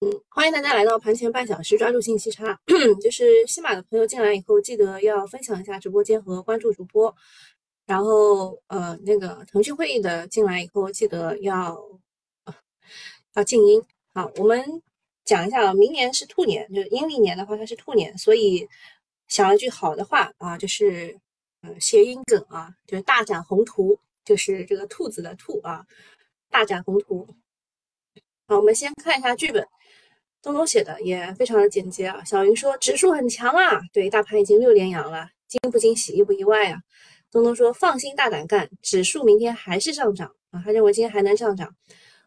嗯，欢迎大家来到盘前半小时，抓住信息差。就是新马的朋友进来以后，记得要分享一下直播间和关注主播。然后呃，那个腾讯会议的进来以后，记得要要静音。好，我们讲一下啊，明年是兔年，就是阴历年的话，它是兔年，所以想一句好的话啊，就是呃谐音梗啊，就是大展宏图，就是这个兔子的兔啊，大展宏图。好，我们先看一下剧本。东东写的也非常的简洁啊。小云说指数很强啊，对，大盘已经六连阳了，惊不惊喜，意不意外啊？东东说放心大胆干，指数明天还是上涨啊，他认为今天还能上涨，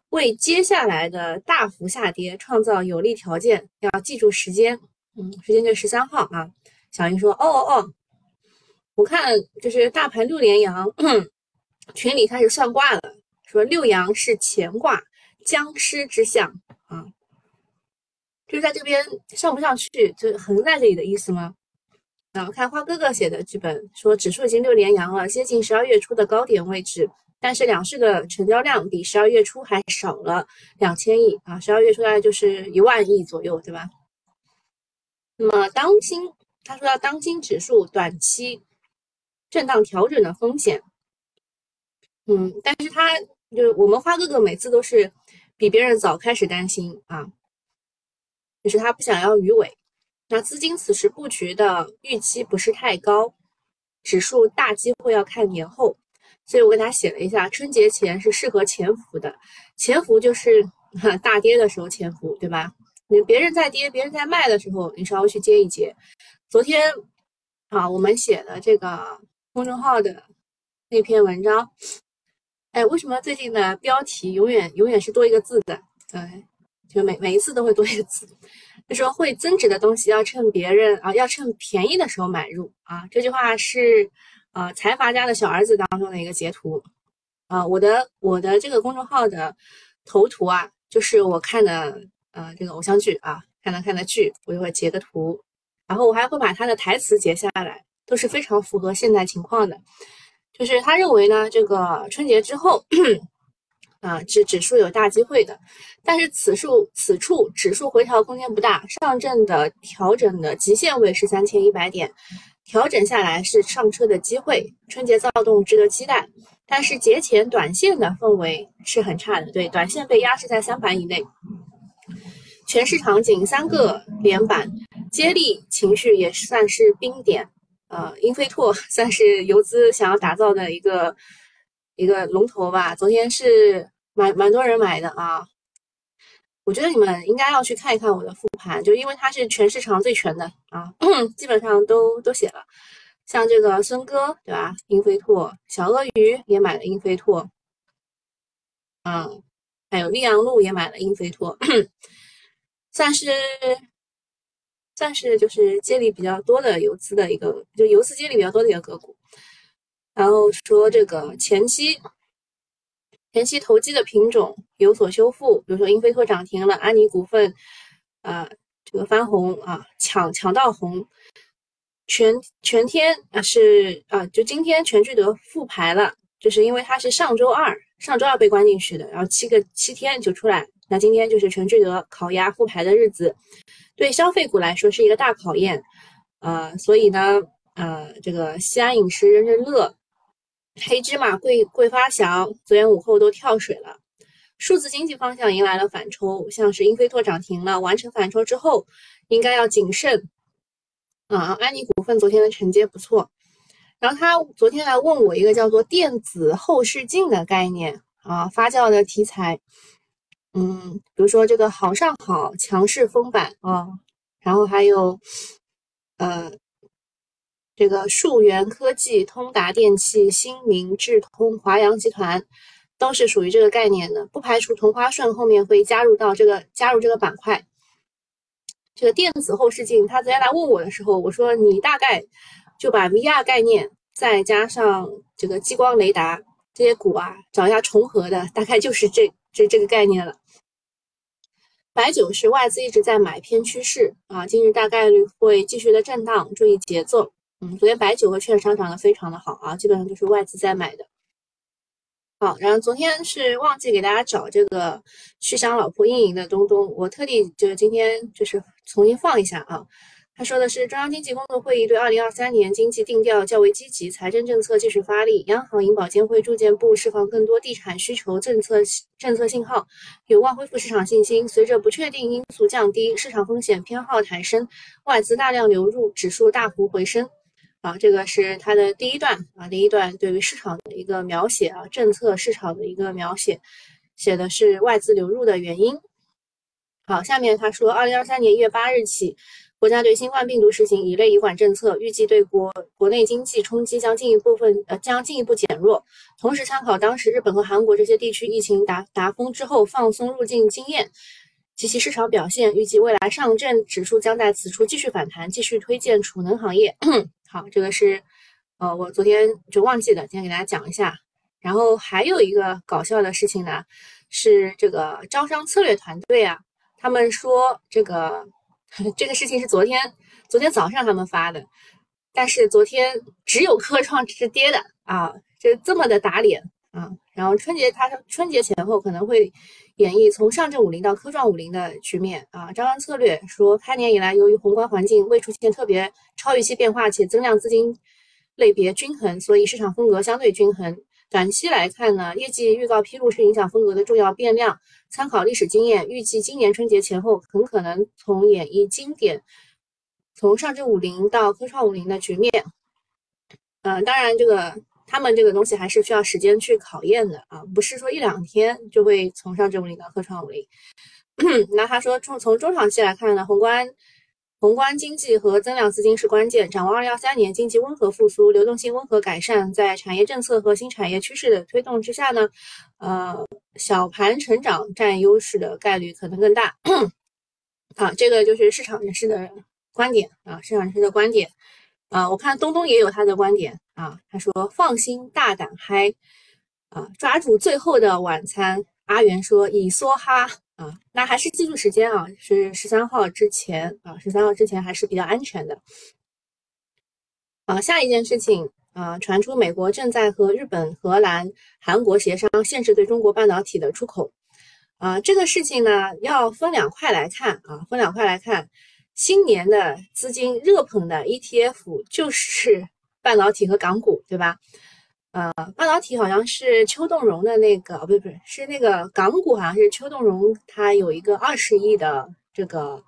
为接下来的大幅下跌创造有利条件。要记住时间，嗯，时间就十三号啊。小云说哦哦哦，我看就是大盘六连阳，群里开始算卦了，说六阳是乾卦，僵尸之象啊。就是在这边上不上去，就横在这里的意思吗？然后看花哥哥写的剧本说，指数已经六连阳了，接近十二月初的高点位置，但是两市的成交量比十二月初还少了两千亿啊，十二月初大概就是一万亿左右，对吧？那么当心，他说要当心指数短期震荡调整的风险。嗯，但是他就我们花哥哥每次都是比别人早开始担心啊。就是他不想要鱼尾，那资金此时布局的预期不是太高，指数大机会要看年后，所以我给他写了一下，春节前是适合潜伏的，潜伏就是 大跌的时候潜伏，对吧？你别人在跌，别人在卖的时候，你稍微去接一接。昨天啊，我们写的这个公众号的那篇文章，哎，为什么最近的标题永远永远是多一个字的？对。就每每一次都会多一个字，就说会增值的东西要趁别人啊，要趁便宜的时候买入啊。这句话是呃财阀家的小儿子当中的一个截图啊。我的我的这个公众号的头图啊，就是我看的呃这个偶像剧啊，看的看的剧，我就会截个图，然后我还会把他的台词截下来，都是非常符合现在情况的。就是他认为呢，这个春节之后。啊，指指数有大机会的，但是此处此处指数回调空间不大，上证的调整的极限位是三千一百点，调整下来是上车的机会，春节躁动值得期待，但是节前短线的氛围是很差的，对，短线被压制在三板以内，全市场仅三个连板，接力情绪也算是冰点，呃，英飞拓算是游资想要打造的一个。一个龙头吧，昨天是蛮蛮多人买的啊。我觉得你们应该要去看一看我的复盘，就因为它是全市场最全的啊，基本上都都写了。像这个孙哥对吧？英飞拓，小鳄鱼也买了英飞拓，嗯，还有溧阳路也买了英飞拓，算是算是就是接力比较多的游资的一个，就游资接力比较多的一个个股。然后说这个前期前期投机的品种有所修复，比如说英飞拓涨停了，安妮股份啊这个翻红啊抢抢到红，全全天啊是啊就今天全聚德复牌了，就是因为它是上周二上周二被关进去的，然后七个七天就出来，那今天就是全聚德烤鸭复牌的日子，对消费股来说是一个大考验，呃所以呢呃这个西安饮食、人人乐。黑芝麻、桂桂发祥昨天午后都跳水了，数字经济方向迎来了反抽，像是英飞拓涨停了，完成反抽之后应该要谨慎。啊，安妮股份昨天的承接不错，然后他昨天来问我一个叫做电子后视镜的概念啊，发酵的题材，嗯，比如说这个好上好强势封板啊，然后还有呃。这个数源科技、通达电器、新明智通、华阳集团都是属于这个概念的，不排除同花顺后面会加入到这个加入这个板块。这个电子后视镜，他昨天来问我的时候，我说你大概就把 VR 概念再加上这个激光雷达这些股啊，找一下重合的，大概就是这这这个概念了。白酒是外资一直在买偏趋势啊，今日大概率会继续的震荡，注意节奏。嗯，昨天白酒和券商涨得非常的好啊，基本上都是外资在买的。好，然后昨天是忘记给大家找这个去向老婆运营的东东，我特地就是今天就是重新放一下啊。他说的是中央经济工作会议对二零二三年经济定调较为积极，财政政策继续发力，央行银保监会住建部释放更多地产需求政策政策信号，有望恢复市场信心。随着不确定因素降低，市场风险偏好抬升，外资大量流入，指数大幅回升。啊，这个是他的第一段啊，第一段对于市场的一个描写啊，政策市场的一个描写，写的是外资流入的原因。好，下面他说，二零二三年一月八日起，国家对新冠病毒实行乙类乙管政策，预计对国国内经济冲击将进一步分呃将进一步减弱。同时，参考当时日本和韩国这些地区疫情达达峰之后放松入境经验及其市场表现，预计未来上证指数将在此处继续反弹，继续推荐储能行业。好，这个是，呃，我昨天就忘记了，今天给大家讲一下。然后还有一个搞笑的事情呢，是这个招商策略团队啊，他们说这个 这个事情是昨天昨天早上他们发的，但是昨天只有科创是跌的啊，就这么的打脸啊。然后春节它春节前后可能会。演绎从上证五零到科创五零的局面啊，招商策略说，开年以来由于宏观环境未出现特别超预期变化，且增量资金类别均衡，所以市场风格相对均衡。短期来看呢，业绩预告披露是影响风格的重要变量。参考历史经验，预计今年春节前后很可能从演绎经典从上证五零到科创五零的局面。嗯，当然这个。他们这个东西还是需要时间去考验的啊，不是说一两天就会从上证五零到科创五零。那他说，从从中长期来看呢，宏观宏观经济和增量资金是关键。展望二零二三年，经济温和复苏，流动性温和改善，在产业政策和新产业趋势的推动之下呢，呃，小盘成长占优势的概率可能更大。啊，这个就是市场人士的观点啊，市场人士的观点。啊，我看东东也有他的观点啊，他说放心大胆嗨，啊，抓住最后的晚餐。阿元说以梭哈啊，那还是记住时间啊，是十三号之前啊，十三号之前还是比较安全的。啊，下一件事情啊，传出美国正在和日本、荷兰、韩国协商限制对中国半导体的出口。啊，这个事情呢要分两块来看啊，分两块来看。新年的资金热捧的 ETF 就是半导体和港股，对吧？呃，半导体好像是邱栋荣的那个，哦不是不是，是那个港股，好像是邱栋荣他有一个二十亿的这个，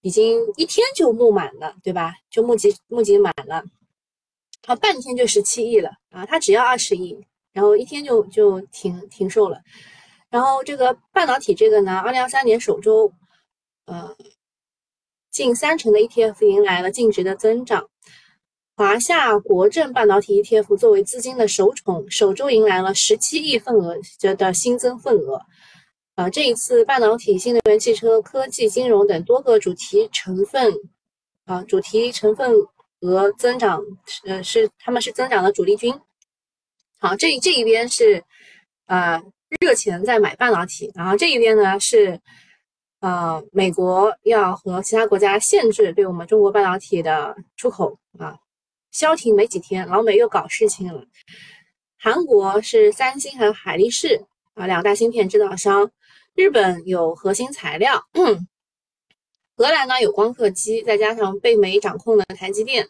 已经一天就募满了，对吧？就募集募集满了，他半天就十七亿了啊！他只要二十亿，然后一天就就停停售了。然后这个半导体这个呢，二零二三年首周，呃。近三成的 ETF 迎来了净值的增长，华夏国证半导体 ETF 作为资金的首宠，首周迎来了十七亿份额的新增份额。啊，这一次半导体、新能源汽车、科技、金融等多个主题成分，啊，主题成分额增长，呃，是他们是增长的主力军。好，这这一边是呃热钱在买半导体，然后这一边呢是。呃，美国要和其他国家限制对我们中国半导体的出口啊，消停没几天，老美又搞事情了。韩国是三星和海力士啊两大芯片制造商，日本有核心材料，荷兰呢有光刻机，再加上被美掌控的台积电，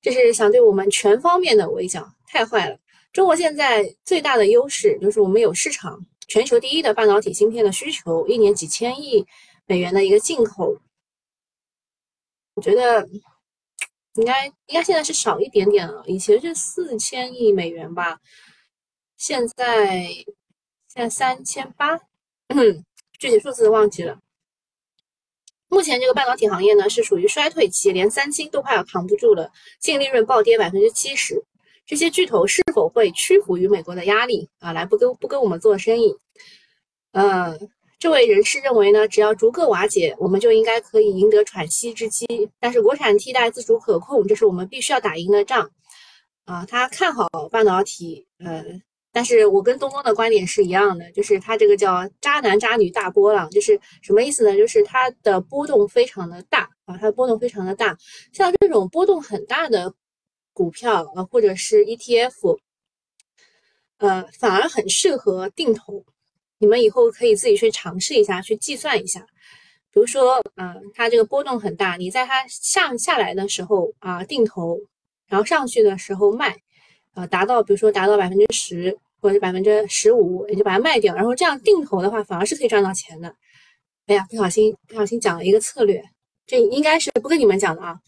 这是想对我们全方面的围剿，太坏了。中国现在最大的优势就是我们有市场。全球第一的半导体芯片的需求，一年几千亿美元的一个进口，我觉得应该应该现在是少一点点了。以前是四千亿美元吧，现在现在三千八，具体数字忘记了。目前这个半导体行业呢是属于衰退期，连三星都快要扛不住了，净利润暴跌百分之七十。这些巨头是否会屈服于美国的压力啊？来不跟不跟我们做生意？呃，这位人士认为呢，只要逐个瓦解，我们就应该可以赢得喘息之机。但是国产替代自主可控，这是我们必须要打赢的仗啊！他看好半导体，呃，但是我跟东东的观点是一样的，就是他这个叫渣男渣女大波浪，就是什么意思呢？就是它的波动非常的大啊，它的波动非常的大，像这种波动很大的。股票啊，或者是 ETF，呃，反而很适合定投。你们以后可以自己去尝试一下，去计算一下。比如说，嗯，它这个波动很大，你在它下下来的时候啊定投，然后上去的时候卖，啊，达到比如说达到百分之十或者百分之十五，你就把它卖掉。然后这样定投的话，反而是可以赚到钱的。哎呀，不小心不小心讲了一个策略，这应该是不跟你们讲的啊。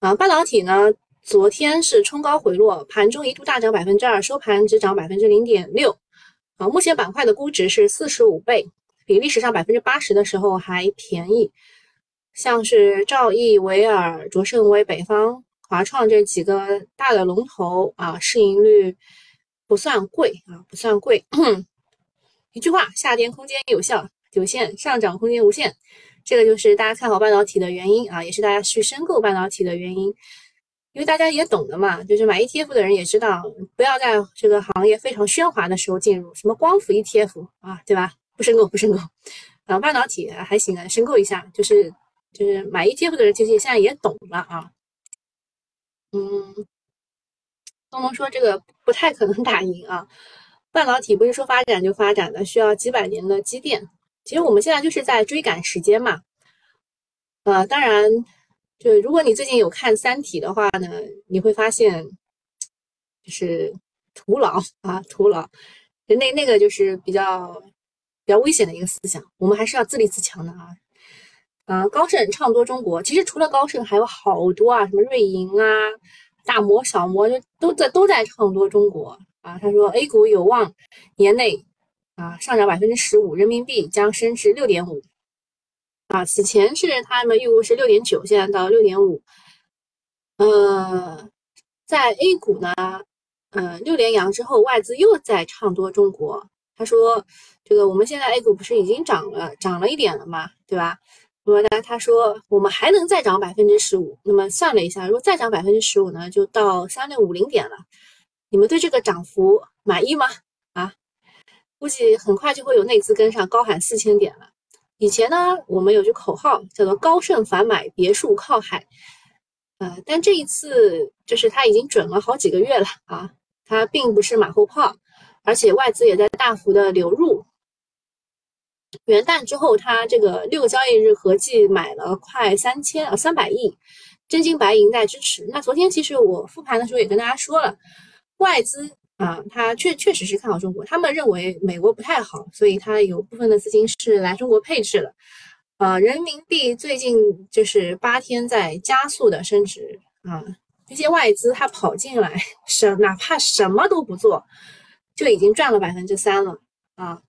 啊，半导体呢，昨天是冲高回落，盘中一度大涨百分之二，收盘只涨百分之零点六。啊，目前板块的估值是四十五倍，比历史上百分之八十的时候还便宜。像是兆易、维尔、卓胜微、北方、华创这几个大的龙头啊，市盈率不算贵啊，不算贵。一句话，下跌空间有效。有限上涨空间无限，这个就是大家看好半导体的原因啊，也是大家去申购半导体的原因。因为大家也懂的嘛，就是买 ETF 的人也知道，不要在这个行业非常喧哗的时候进入，什么光伏 ETF 啊，对吧？不申购，不申购。啊，半导体还行啊，申购一下，就是就是买 ETF 的人其实现在也懂了啊。嗯，东东说这个不太可能打赢啊，半导体不是说发展就发展的，需要几百年的积淀。其实我们现在就是在追赶时间嘛，呃，当然，就如果你最近有看《三体》的话呢，你会发现，就是徒劳啊，徒劳，那那个就是比较比较危险的一个思想。我们还是要自立自强的啊。啊，高盛唱多中国，其实除了高盛，还有好多啊，什么瑞银啊、大摩、小摩，就都在都在唱多中国啊。他说 A 股有望年内。啊，上涨百分之十五，人民币将升至六点五。啊，此前是他们预估是六点九，现在到六点五。呃，在 A 股呢，呃，六连阳之后，外资又在唱多中国。他说，这个我们现在 A 股不是已经涨了，涨了一点了嘛，对吧？那么呢，他说我们还能再涨百分之十五。那么算了一下，如果再涨百分之十五呢，就到三六五零点了。你们对这个涨幅满意吗？啊估计很快就会有内资跟上，高喊四千点了。以前呢，我们有句口号叫做“高盛反买，别墅靠海”。呃，但这一次就是它已经准了好几个月了啊，它并不是马后炮，而且外资也在大幅的流入。元旦之后，它这个六个交易日合计买了快三千呃三百亿，真金白银在支持。那昨天其实我复盘的时候也跟大家说了，外资。啊，他确确实是看好中国，他们认为美国不太好，所以他有部分的资金是来中国配置了。呃，人民币最近就是八天在加速的升值啊，这些外资他跑进来，什哪怕什么都不做，就已经赚了百分之三了啊。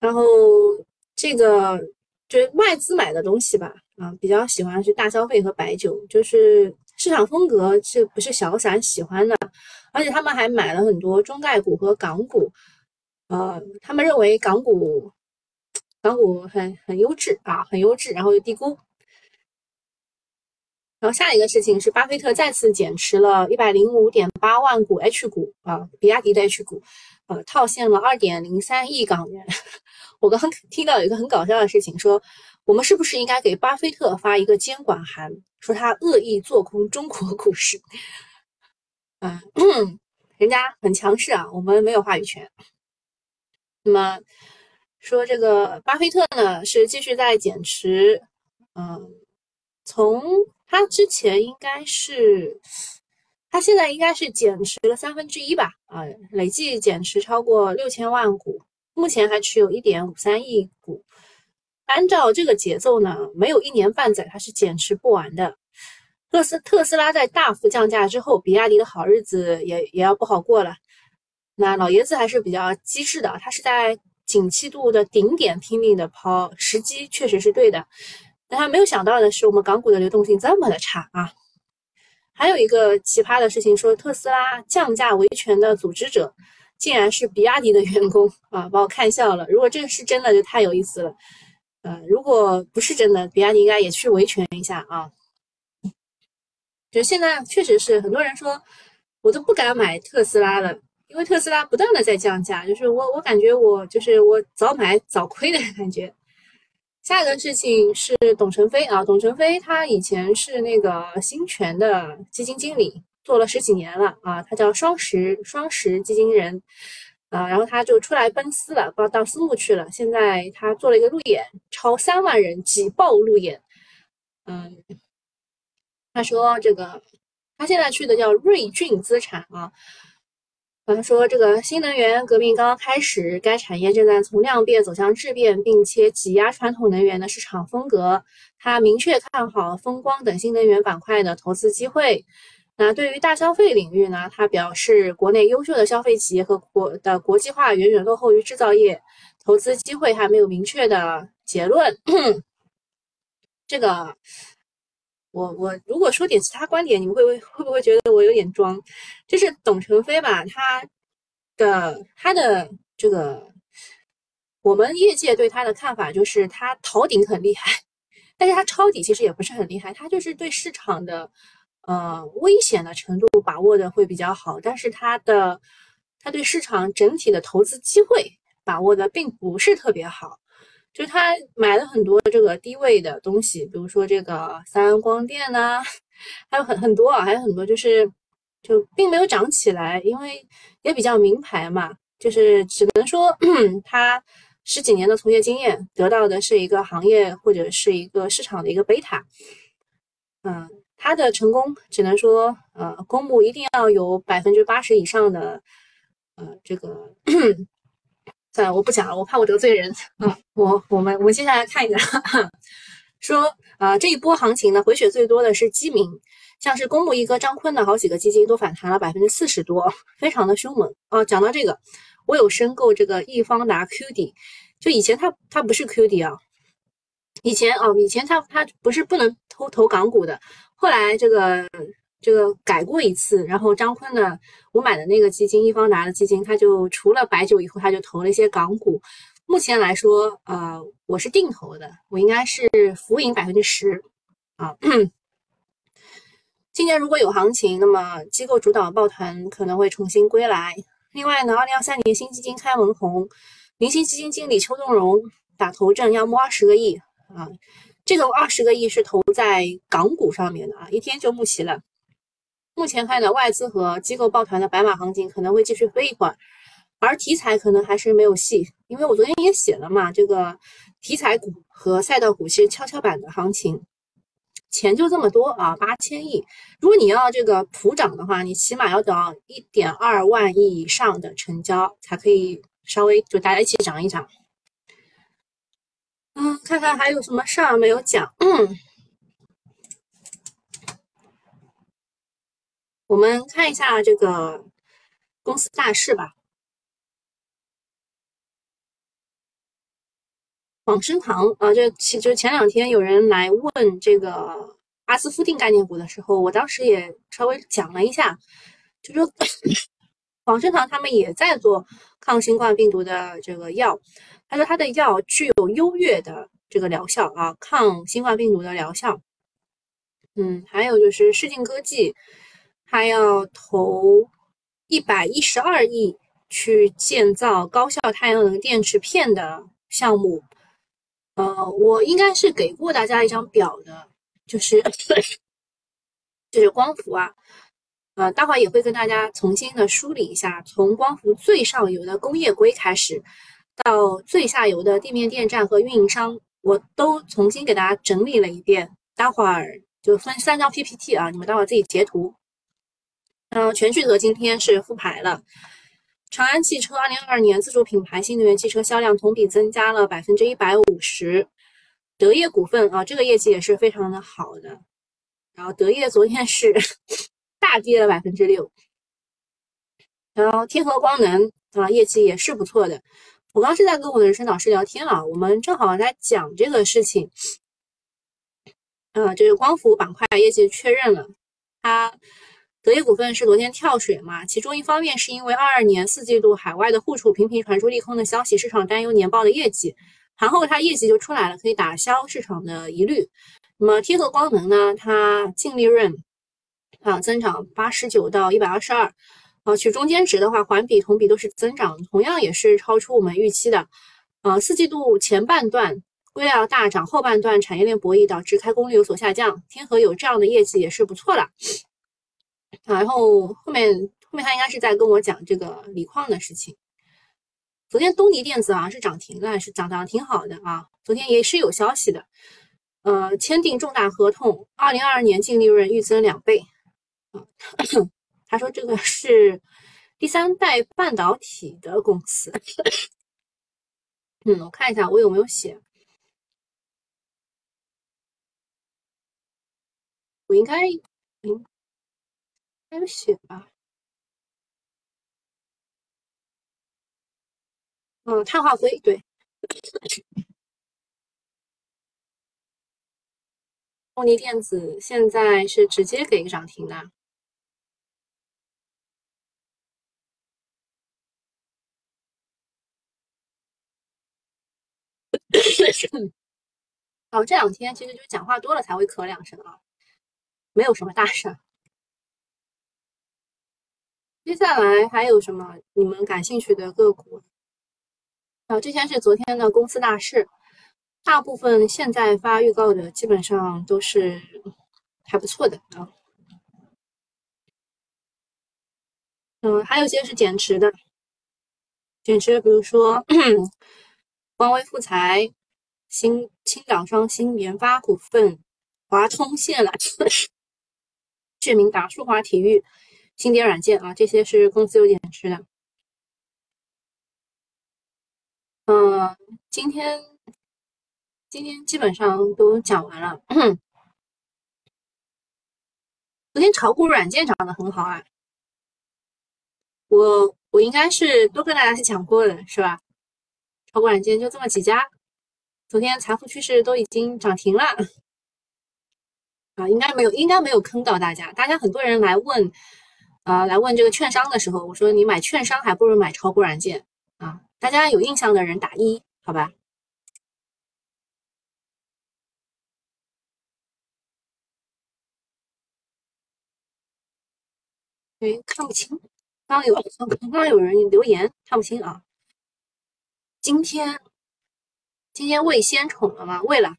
然后这个就是外资买的东西吧，啊，比较喜欢是大消费和白酒，就是。市场风格是不是小散喜欢的？而且他们还买了很多中概股和港股，呃，他们认为港股港股很很优质啊，很优质，然后又低估。然后下一个事情是，巴菲特再次减持了一百零五点八万股 H 股啊，比亚迪的 H 股，呃，套现了二点零三亿港元。我刚刚听到有一个很搞笑的事情，说我们是不是应该给巴菲特发一个监管函？说他恶意做空中国股市，嗯，人家很强势啊，我们没有话语权。那么说这个巴菲特呢，是继续在减持，嗯，从他之前应该是，他现在应该是减持了三分之一吧，啊，累计减持超过六千万股，目前还持有一点五三亿股。按照这个节奏呢，没有一年半载，它是减持不完的。特斯特斯拉在大幅降价之后，比亚迪的好日子也也要不好过了。那老爷子还是比较机智的，他是在景气度的顶点拼命的抛，时机确实是对的。但他没有想到的是，我们港股的流动性这么的差啊！还有一个奇葩的事情，说特斯拉降价维权的组织者，竟然是比亚迪的员工啊，把我看笑了。如果这个是真的，就太有意思了。呃，如果不是真的，比亚迪应该也去维权一下啊。就现在确实是很多人说，我都不敢买特斯拉了，因为特斯拉不断的在降价，就是我我感觉我就是我早买早亏的感觉。下一个事情是董承飞啊，董承飞他以前是那个新泉的基金经理做了十几年了啊，他叫双十双十基金人啊，然后他就出来奔私了，到到私募去了。现在他做了一个路演，超三万人挤爆路演。嗯，他说这个他现在去的叫瑞俊资产啊。他说这个新能源革命刚刚开始，该产业正在从量变走向质变，并且挤压传统能源的市场风格。他明确看好风光等新能源板块的投资机会。那对于大消费领域呢？他表示，国内优秀的消费企业和国的国际化远远落后于制造业，投资机会还没有明确的结论。这个。我我如果说点其他观点，你们会不会会不会觉得我有点装？就是董承飞吧，他的他的这个，我们业界对他的看法就是他逃顶很厉害，但是他抄底其实也不是很厉害，他就是对市场的呃危险的程度把握的会比较好，但是他的他对市场整体的投资机会把握的并不是特别好。就是他买了很多这个低位的东西，比如说这个三安光电呐，还有很很多啊，还有很多就是就并没有涨起来，因为也比较名牌嘛，就是只能说 他十几年的从业经验得到的是一个行业或者是一个市场的一个贝塔，嗯，他的成功只能说呃，公募一定要有百分之八十以上的呃这个。算了，我不讲了，我怕我得罪人。嗯，我我们我们接下来看一下，说啊这一波行情呢，回血最多的是基民，像是公募一哥张坤的好几个基金都反弹了百分之四十多，非常的凶猛啊。讲到这个，我有申购这个易方达 QD，就以前它它不是 QD 啊，以前哦以前它它不是不能投投港股的，后来这个。这个改过一次，然后张坤的我买的那个基金易方达的基金，他就除了白酒以后，他就投了一些港股。目前来说，呃，我是定投的，我应该是浮盈百分之十啊。今年如果有行情，那么机构主导抱团可能会重新归来。另外呢，二零二三年新基金开门红，明星基金经理邱栋荣打头阵要摸二十个亿啊，这个二十个亿是投在港股上面的啊，一天就募齐了。目前看的外资和机构抱团的白马行情可能会继续飞一会儿，而题材可能还是没有戏，因为我昨天也写了嘛，这个题材股和赛道股是跷跷板的行情，钱就这么多啊，八千亿。如果你要这个普涨的话，你起码要等一点二万亿以上的成交才可以稍微就大家一起涨一涨。嗯，看看还有什么事儿没有讲。嗯。我们看一下这个公司大事吧。广生堂啊，就其就前两天有人来问这个阿斯夫定概念股的时候，我当时也稍微讲了一下，就说 广生堂他们也在做抗新冠病毒的这个药，他说他的药具有优越的这个疗效啊，抗新冠病毒的疗效。嗯，还有就是世镜科技。他要投一百一十二亿去建造高效太阳能电池片的项目，呃，我应该是给过大家一张表的，就是 就是光伏啊，呃，待会儿也会跟大家重新的梳理一下，从光伏最上游的工业硅开始，到最下游的地面电站和运营商，我都重新给大家整理了一遍，待会儿就分三张 PPT 啊，你们待会儿自己截图。嗯，全聚德今天是复牌了。长安汽车二零二二年自主品牌新能源汽车销量同比增加了百分之一百五十。德业股份啊，这个业绩也是非常的好的。然后德业昨天是 大跌了百分之六。然后天合光能啊，业绩也是不错的。我刚是在跟我的人生导师聊天啊，我们正好在讲这个事情。嗯，就是光伏板块业绩确认了，它。德业股份是昨天跳水嘛？其中一方面是因为二二年四季度海外的户储频频传出利空的消息，市场担忧年报的业绩，盘后它业绩就出来了，可以打消市场的疑虑。那么天合光能呢？它净利润啊增长八十九到一百二十二，啊取中间值的话，环比同比都是增长，同样也是超出我们预期的。呃，四季度前半段硅料大涨，后半段产业链博弈导致开工率有所下降，天合有这样的业绩也是不错的。然后后面后面他应该是在跟我讲这个锂矿的事情。昨天东尼电子好像是涨停了，是涨涨挺好的啊。昨天也是有消息的，呃，签订重大合同，二零二二年净利润预增两倍。啊，他说这个是第三代半导体的公司。嗯，我看一下我有没有写，我应该应该有写吧。嗯，碳化硅对，东尼电子现在是直接给个涨停的。哦，这两天其实就是讲话多了才会咳两声啊，没有什么大事。接下来还有什么你们感兴趣的个股？啊，这些是昨天的公司大事，大部分现在发预告的基本上都是还不错的啊。嗯，还有些是减持的，减持，比如说 光威复材、新青岛双星研发股份、华通线缆、志明达数华体育、新蝶软件啊，这些是公司有减持的。嗯，今天今天基本上都讲完了。昨天炒股软件涨得很好啊，我我应该是都跟大家讲过的，是吧？炒股软件就这么几家，昨天财富趋势都已经涨停了啊，应该没有应该没有坑到大家。大家很多人来问，啊，来问这个券商的时候，我说你买券商还不如买炒股软件啊。大家有印象的人打一，好吧？对，看不清。刚刚有刚刚有人留言，看不清啊。今天今天喂仙宠了吗？喂了。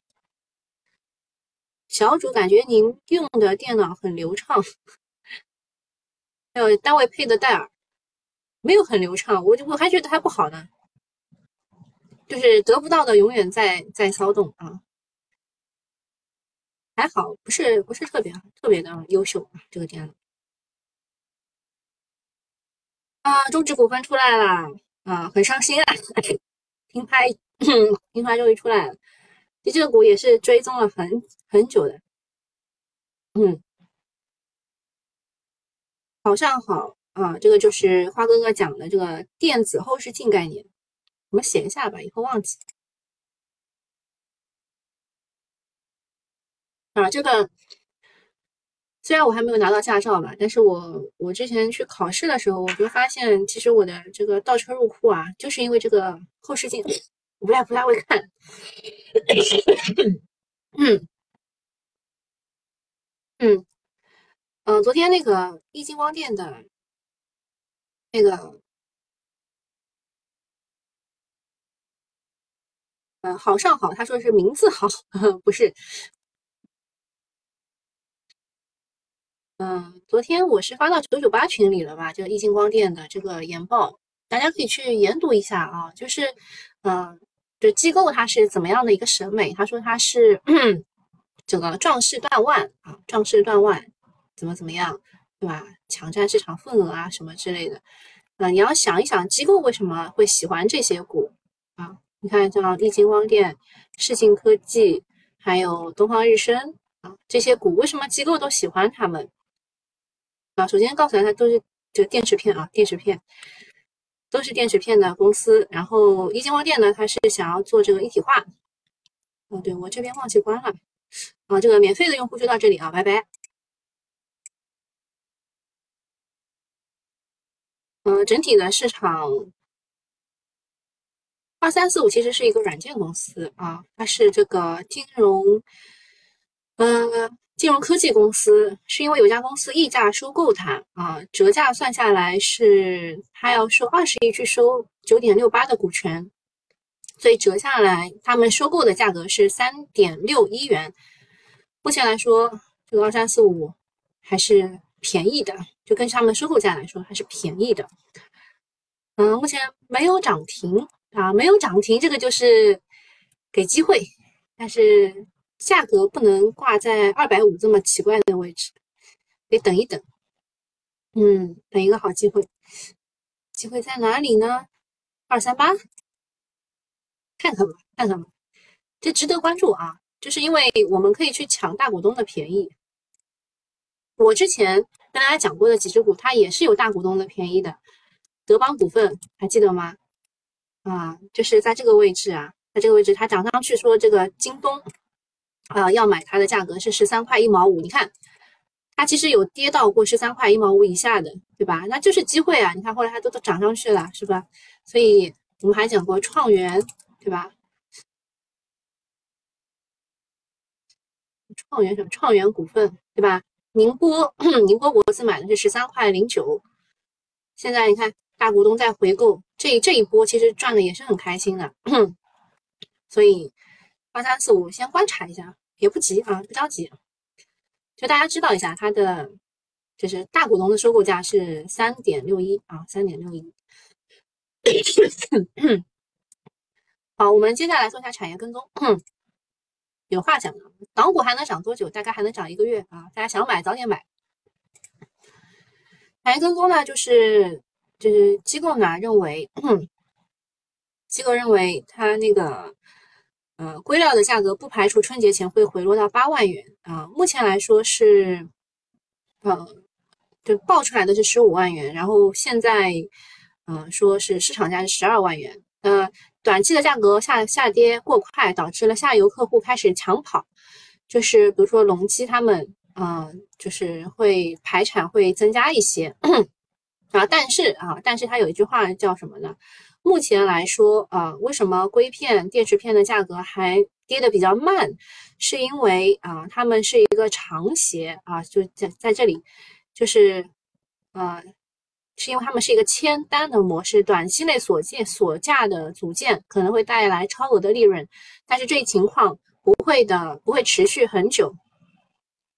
小主感觉您用的电脑很流畅，还有单位配的戴尔没有很流畅，我就我还觉得还不好呢。就是得不到的永远在在骚动啊，还好不是不是特别特别的优秀，这个电脑啊，中指股份出来了啊，很伤心啊，停牌停牌终于出来了，其实这个股也是追踪了很很久的，嗯，好上好啊，这个就是花哥哥讲的这个电子后视镜概念。我们写一下吧，以后忘记。啊，这个虽然我还没有拿到驾照吧，但是我我之前去考试的时候，我就发现，其实我的这个倒车入库啊，就是因为这个后视镜，我不太不太会看。嗯嗯嗯，昨天那个易晶光电的那个。嗯，好上好，他说是名字好，不是。嗯，昨天我是发到九九八群里了吧？就易晶光电的这个研报，大家可以去研读一下啊。就是，嗯，就机构它是怎么样的一个审美？他说它是整个壮士断腕啊，壮士断腕，怎么怎么样，对吧？抢占市场份额啊，什么之类的。嗯，你要想一想，机构为什么会喜欢这些股啊？你看，像易晶光电、世信科技，还有东方日升啊，这些股为什么机构都喜欢他们啊？首先告诉大家，都是这电池片啊，电池片都是电池片的公司。然后一晶光电呢，它是想要做这个一体化。哦，对我这边忘记关了啊。这个免费的用户就到这里啊，拜拜。嗯，整体的市场。二三四五其实是一个软件公司啊，它是这个金融，呃，金融科技公司，是因为有家公司溢价收购它啊，折价算下来是它要收二十亿去收九点六八的股权，所以折下来他们收购的价格是三点六一元。目前来说，这个二三四五还是便宜的，就根据他们收购价来说还是便宜的。嗯，目前没有涨停啊，没有涨停，这个就是给机会，但是价格不能挂在二百五这么奇怪的位置，得等一等。嗯，等一个好机会，机会在哪里呢？二三八，看看吧，看看吧，这值得关注啊！就是因为我们可以去抢大股东的便宜。我之前跟大家讲过的几只股，它也是有大股东的便宜的。德邦股份还记得吗？啊，就是在这个位置啊，在这个位置它涨上去说这个京东啊要买它的价格是十三块一毛五，你看它其实有跌到过十三块一毛五以下的，对吧？那就是机会啊！你看后来它都都涨上去了，是吧？所以我们还讲过创元，对吧？创元什么？创元股份，对吧？宁波 宁波国资买的是十三块零九，现在你看。大股东在回购，这这一波其实赚的也是很开心的，所以二三四五先观察一下，也不急啊，不着急，就大家知道一下它的就是大股东的收购价是三点六一啊，三点六一。好，我们接下来做一下产业跟踪，有话讲的，港股还能涨多久？大概还能涨一个月啊，大家想买早点买。产业跟踪呢，就是。就是机构呢认为，机构认为它那个呃硅料的价格不排除春节前会回落到八万元啊。目前来说是，呃，就报出来的是十五万元，然后现在嗯说是市场价是十二万元。呃，短期的价格下下跌过快，导致了下游客户开始抢跑，就是比如说隆基他们，嗯，就是会排产会增加一些。啊，但是啊，但是它有一句话叫什么呢？目前来说啊，为什么硅片、电池片的价格还跌的比较慢？是因为啊，他们是一个长协啊，就在在这里，就是呃，是因为他们是一个签单的模式，短期内所见所价的组件可能会带来超额的利润，但是这一情况不会的，不会持续很久。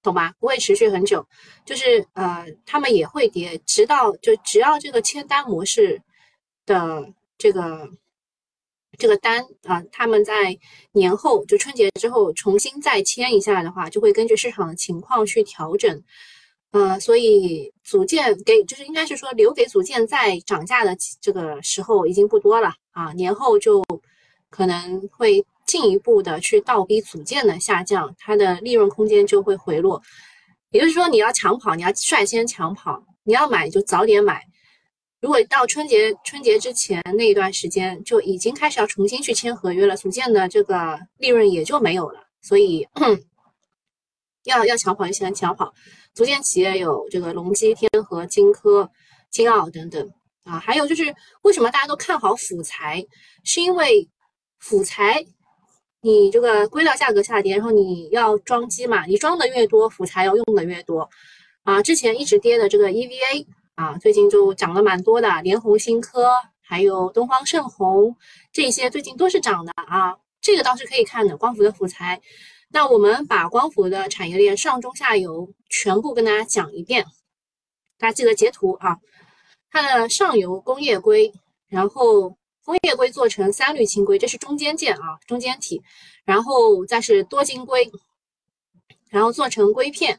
懂吧？不会持续很久，就是呃，他们也会跌，直到就只要这个签单模式的这个这个单啊，他们在年后就春节之后重新再签一下的话，就会根据市场的情况去调整。呃，所以组件给就是应该是说留给组件在涨价的这个时候已经不多了啊，年后就可能会。进一步的去倒逼组件的下降，它的利润空间就会回落。也就是说，你要抢跑，你要率先抢跑，你要买就早点买。如果到春节春节之前那一段时间就已经开始要重新去签合约了，组件的这个利润也就没有了。所以 要要抢跑就先抢跑。组件企业有这个隆基、天合、金科、金奥等等啊，还有就是为什么大家都看好辅材，是因为辅材。你这个硅料价格下跌，然后你要装机嘛？你装的越多，辅材要用的越多啊。之前一直跌的这个 EVA 啊，最近就涨了蛮多的。联虹新科还有东方盛虹这些最近都是涨的啊。这个倒是可以看的，光伏的辅材。那我们把光伏的产业链上中下游全部跟大家讲一遍，大家记得截图啊。它的上游工业硅，然后。工业硅做成三氯氢硅，这是中间件啊，中间体，然后再是多晶硅，然后做成硅片、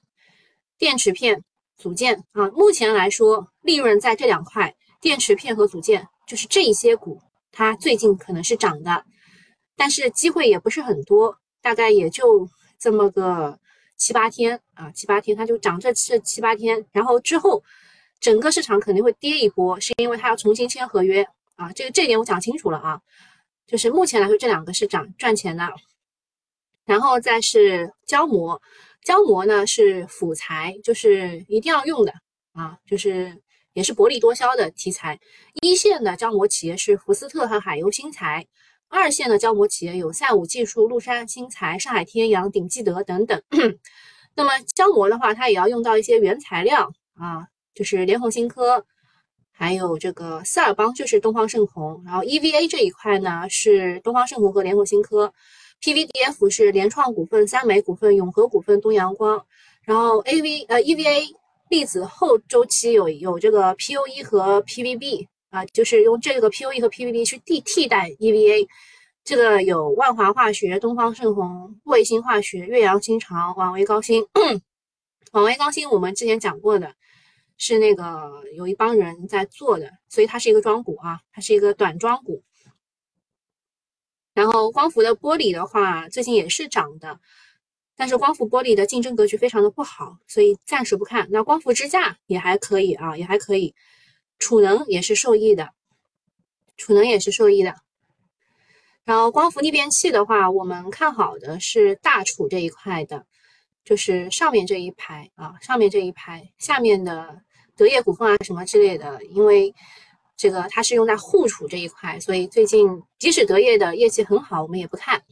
电池片组件啊。目前来说，利润在这两块，电池片和组件，就是这一些股，它最近可能是涨的，但是机会也不是很多，大概也就这么个七八天啊，七八天它就涨这这七八天，然后之后整个市场肯定会跌一波，是因为它要重新签合约。啊，这个这点我讲清楚了啊，就是目前来说这两个是涨赚钱的，然后再是胶膜，胶膜呢是辅材，就是一定要用的啊，就是也是薄利多销的题材。一线的胶膜企业是福斯特和海油新材，二线的胶膜企业有赛武技术、陆山新材、上海天阳、鼎记德等等。那么胶膜的话，它也要用到一些原材料啊，就是联虹新科。还有这个斯尔邦就是东方盛虹，然后 EVA 这一块呢是东方盛虹和联合新科，PVDF 是联创股份、三美股份、永和股份、东阳光，然后 AV 呃 EVA 粒子后周期有有这个 POE 和 PVB 啊，就是用这个 POE 和 PVB 去替替代 EVA。这个有万华化学、东方盛虹、卫星化学、岳阳新长、网维高新。网维高新我们之前讲过的，是那个有一帮人在做的，所以它是一个庄股啊，它是一个短庄股。然后光伏的玻璃的话，最近也是涨的，但是光伏玻璃的竞争格局非常的不好，所以暂时不看。那光伏支架也还可以啊，也还可以。储能也是受益的，储能也是受益的。然后光伏逆变器的话，我们看好的是大储这一块的，就是上面这一排啊，上面这一排，下面的德业股份啊什么之类的，因为。这个它是用在户储这一块，所以最近即使德业的业绩很好，我们也不看。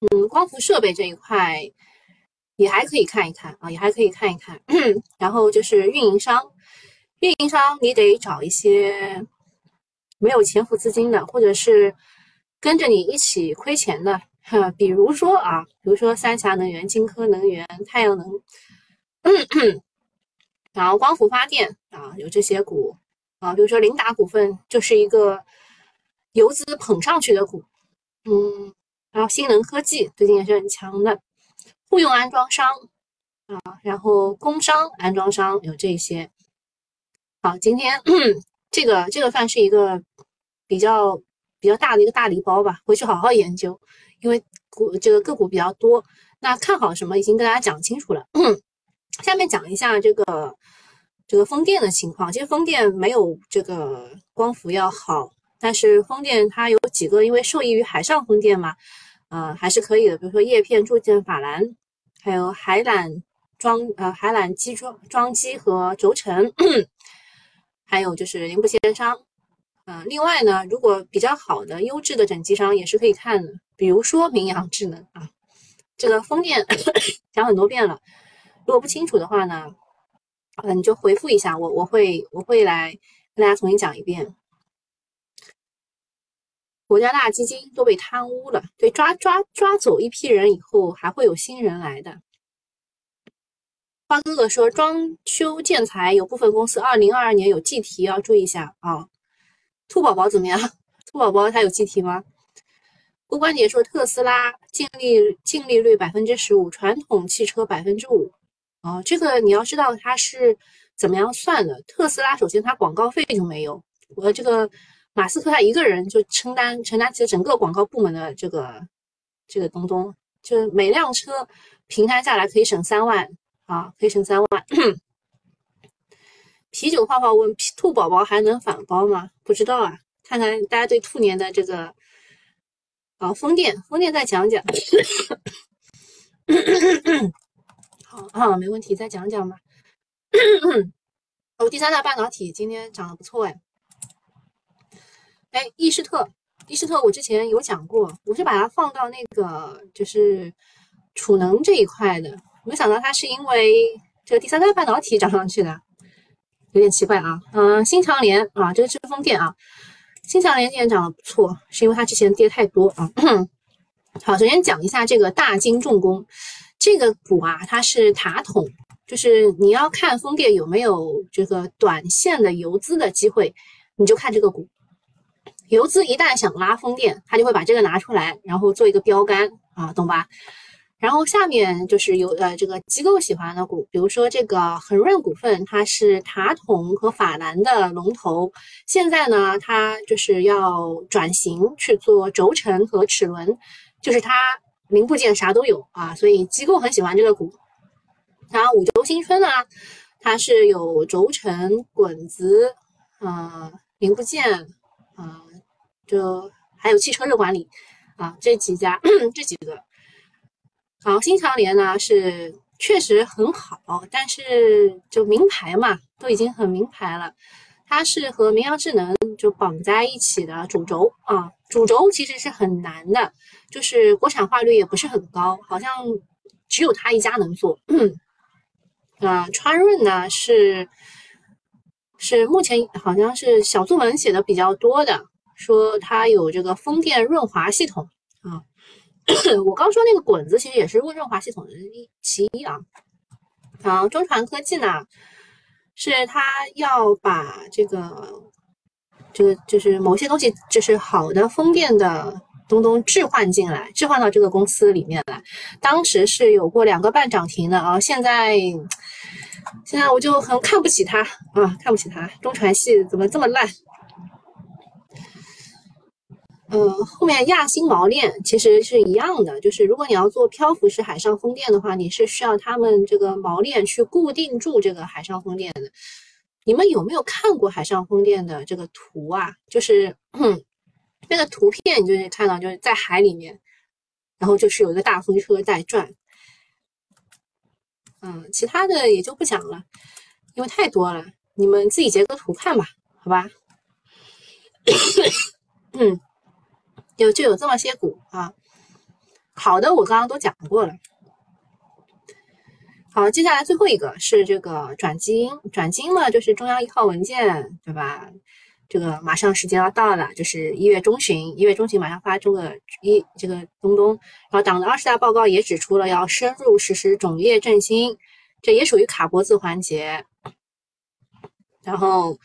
嗯，光伏设备这一块也还可以看一看啊，也还可以看一看。然后就是运营商，运营商你得找一些没有潜伏资金的，或者是跟着你一起亏钱的，哈，比如说啊，比如说三峡能源、金科能源、太阳能，然后光伏发电啊，有这些股。啊，比如说林达股份就是一个游资捧上去的股，嗯，然后新能科技最近也是很强的，户用安装商啊，然后工商安装商有这些。好，今天 这个这个算是一个比较比较大的一个大礼包吧，回去好好研究，因为股这个个股比较多，那看好什么已经跟大家讲清楚了，下面讲一下这个。这个风电的情况，其实风电没有这个光伏要好，但是风电它有几个，因为受益于海上风电嘛，呃，还是可以的。比如说叶片、铸件、法兰，还有海缆装呃海缆机装装机和轴承，还有就是零部件商。呃，另外呢，如果比较好的优质的整机商也是可以看的，比如说明阳智能啊。这个风电 讲很多遍了，如果不清楚的话呢？呃，你就回复一下我，我会我会来跟大家重新讲一遍。国家大基金都被贪污了，对，抓抓抓走一批人以后，还会有新人来的。花哥哥说，装修建材有部分公司二零二二年有计提，要注意一下啊。兔宝宝怎么样？兔宝宝他有计提吗？郭关姐说，特斯拉净利净利率百分之十五，传统汽车百分之五。哦，这个你要知道它是怎么样算的。特斯拉首先它广告费就没有，我这个马斯克他一个人就承担承担起了整个广告部门的这个这个东东，就是每辆车平摊下来可以省三万啊，可以省三万。啤酒泡泡问兔宝宝还能返包吗？不知道啊，看看大家对兔年的这个啊风电风电再讲讲。啊，没问题，再讲讲吧。哦，第三代半导体今天涨得不错哎。哎，易士特，易士特，我之前有讲过，我是把它放到那个就是储能这一块的，没想到它是因为这个第三代半导体涨上去的，有点奇怪啊。嗯，新长联啊，这个是风电啊，新长联今天涨得不错，是因为它之前跌太多啊。好，首先讲一下这个大金重工。这个股啊，它是塔筒，就是你要看风电有没有这个短线的游资的机会，你就看这个股。游资一旦想拉风电，他就会把这个拿出来，然后做一个标杆啊，懂吧？然后下面就是有呃这个机构喜欢的股，比如说这个恒润股份，它是塔筒和法兰的龙头，现在呢它就是要转型去做轴承和齿轮，就是它。零部件啥都有啊，所以机构很喜欢这个股。然后五轴新春呢，它是有轴承、滚子，呃，零部件，呃，就还有汽车热管理啊，这几家 这几个。好，新强联呢是确实很好，但是就名牌嘛，都已经很名牌了。它是和明阳智能就绑在一起的主轴啊，主轴其实是很难的，就是国产化率也不是很高，好像只有他一家能做。啊，川润呢是是目前好像是小作文写的比较多的，说它有这个风电润滑系统啊。我刚说那个滚子其实也是润滑系统的一其一啊。然后中传科技呢，是它要把这个这个就是某些东西，就是好的风电的东东置换进来，置换到这个公司里面来。当时是有过两个半涨停的啊，现在现在我就很看不起它啊，看不起它，中传系怎么这么烂？呃，后面亚星锚链其实是一样的，就是如果你要做漂浮式海上风电的话，你是需要他们这个锚链去固定住这个海上风电的。你们有没有看过海上风电的这个图啊？就是 那个图片，你就可以看到，就是在海里面，然后就是有一个大风车在转。嗯，其他的也就不讲了，因为太多了，你们自己截个图看吧，好吧？嗯。有就有这么些股啊，好的，我刚刚都讲过了。好，接下来最后一个是这个转基因，转基因嘛，就是中央一号文件，对吧？这个马上时间要到了，就是一月中旬，一月中旬马上发这个一这个东东。然后党的二十大报告也指出了要深入实施种业振兴，这也属于卡脖子环节。然后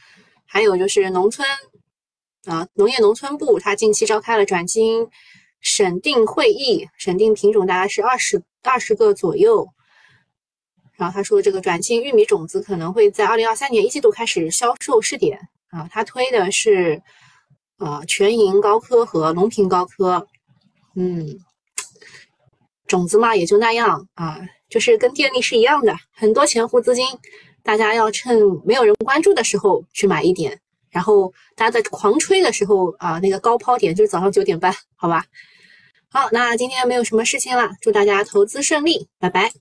还有就是农村。啊，农业农村部它近期召开了转基因审定会议，审定品种大概是二十二十个左右。然后他说，这个转基因玉米种子可能会在二零二三年一季度开始销售试点。啊，他推的是啊全银高科和隆平高科。嗯，种子嘛也就那样啊，就是跟电力是一样的，很多潜伏资金，大家要趁没有人关注的时候去买一点。然后大家在狂吹的时候啊，那个高抛点就是早上九点半，好吧？好，那今天没有什么事情了，祝大家投资顺利，拜拜。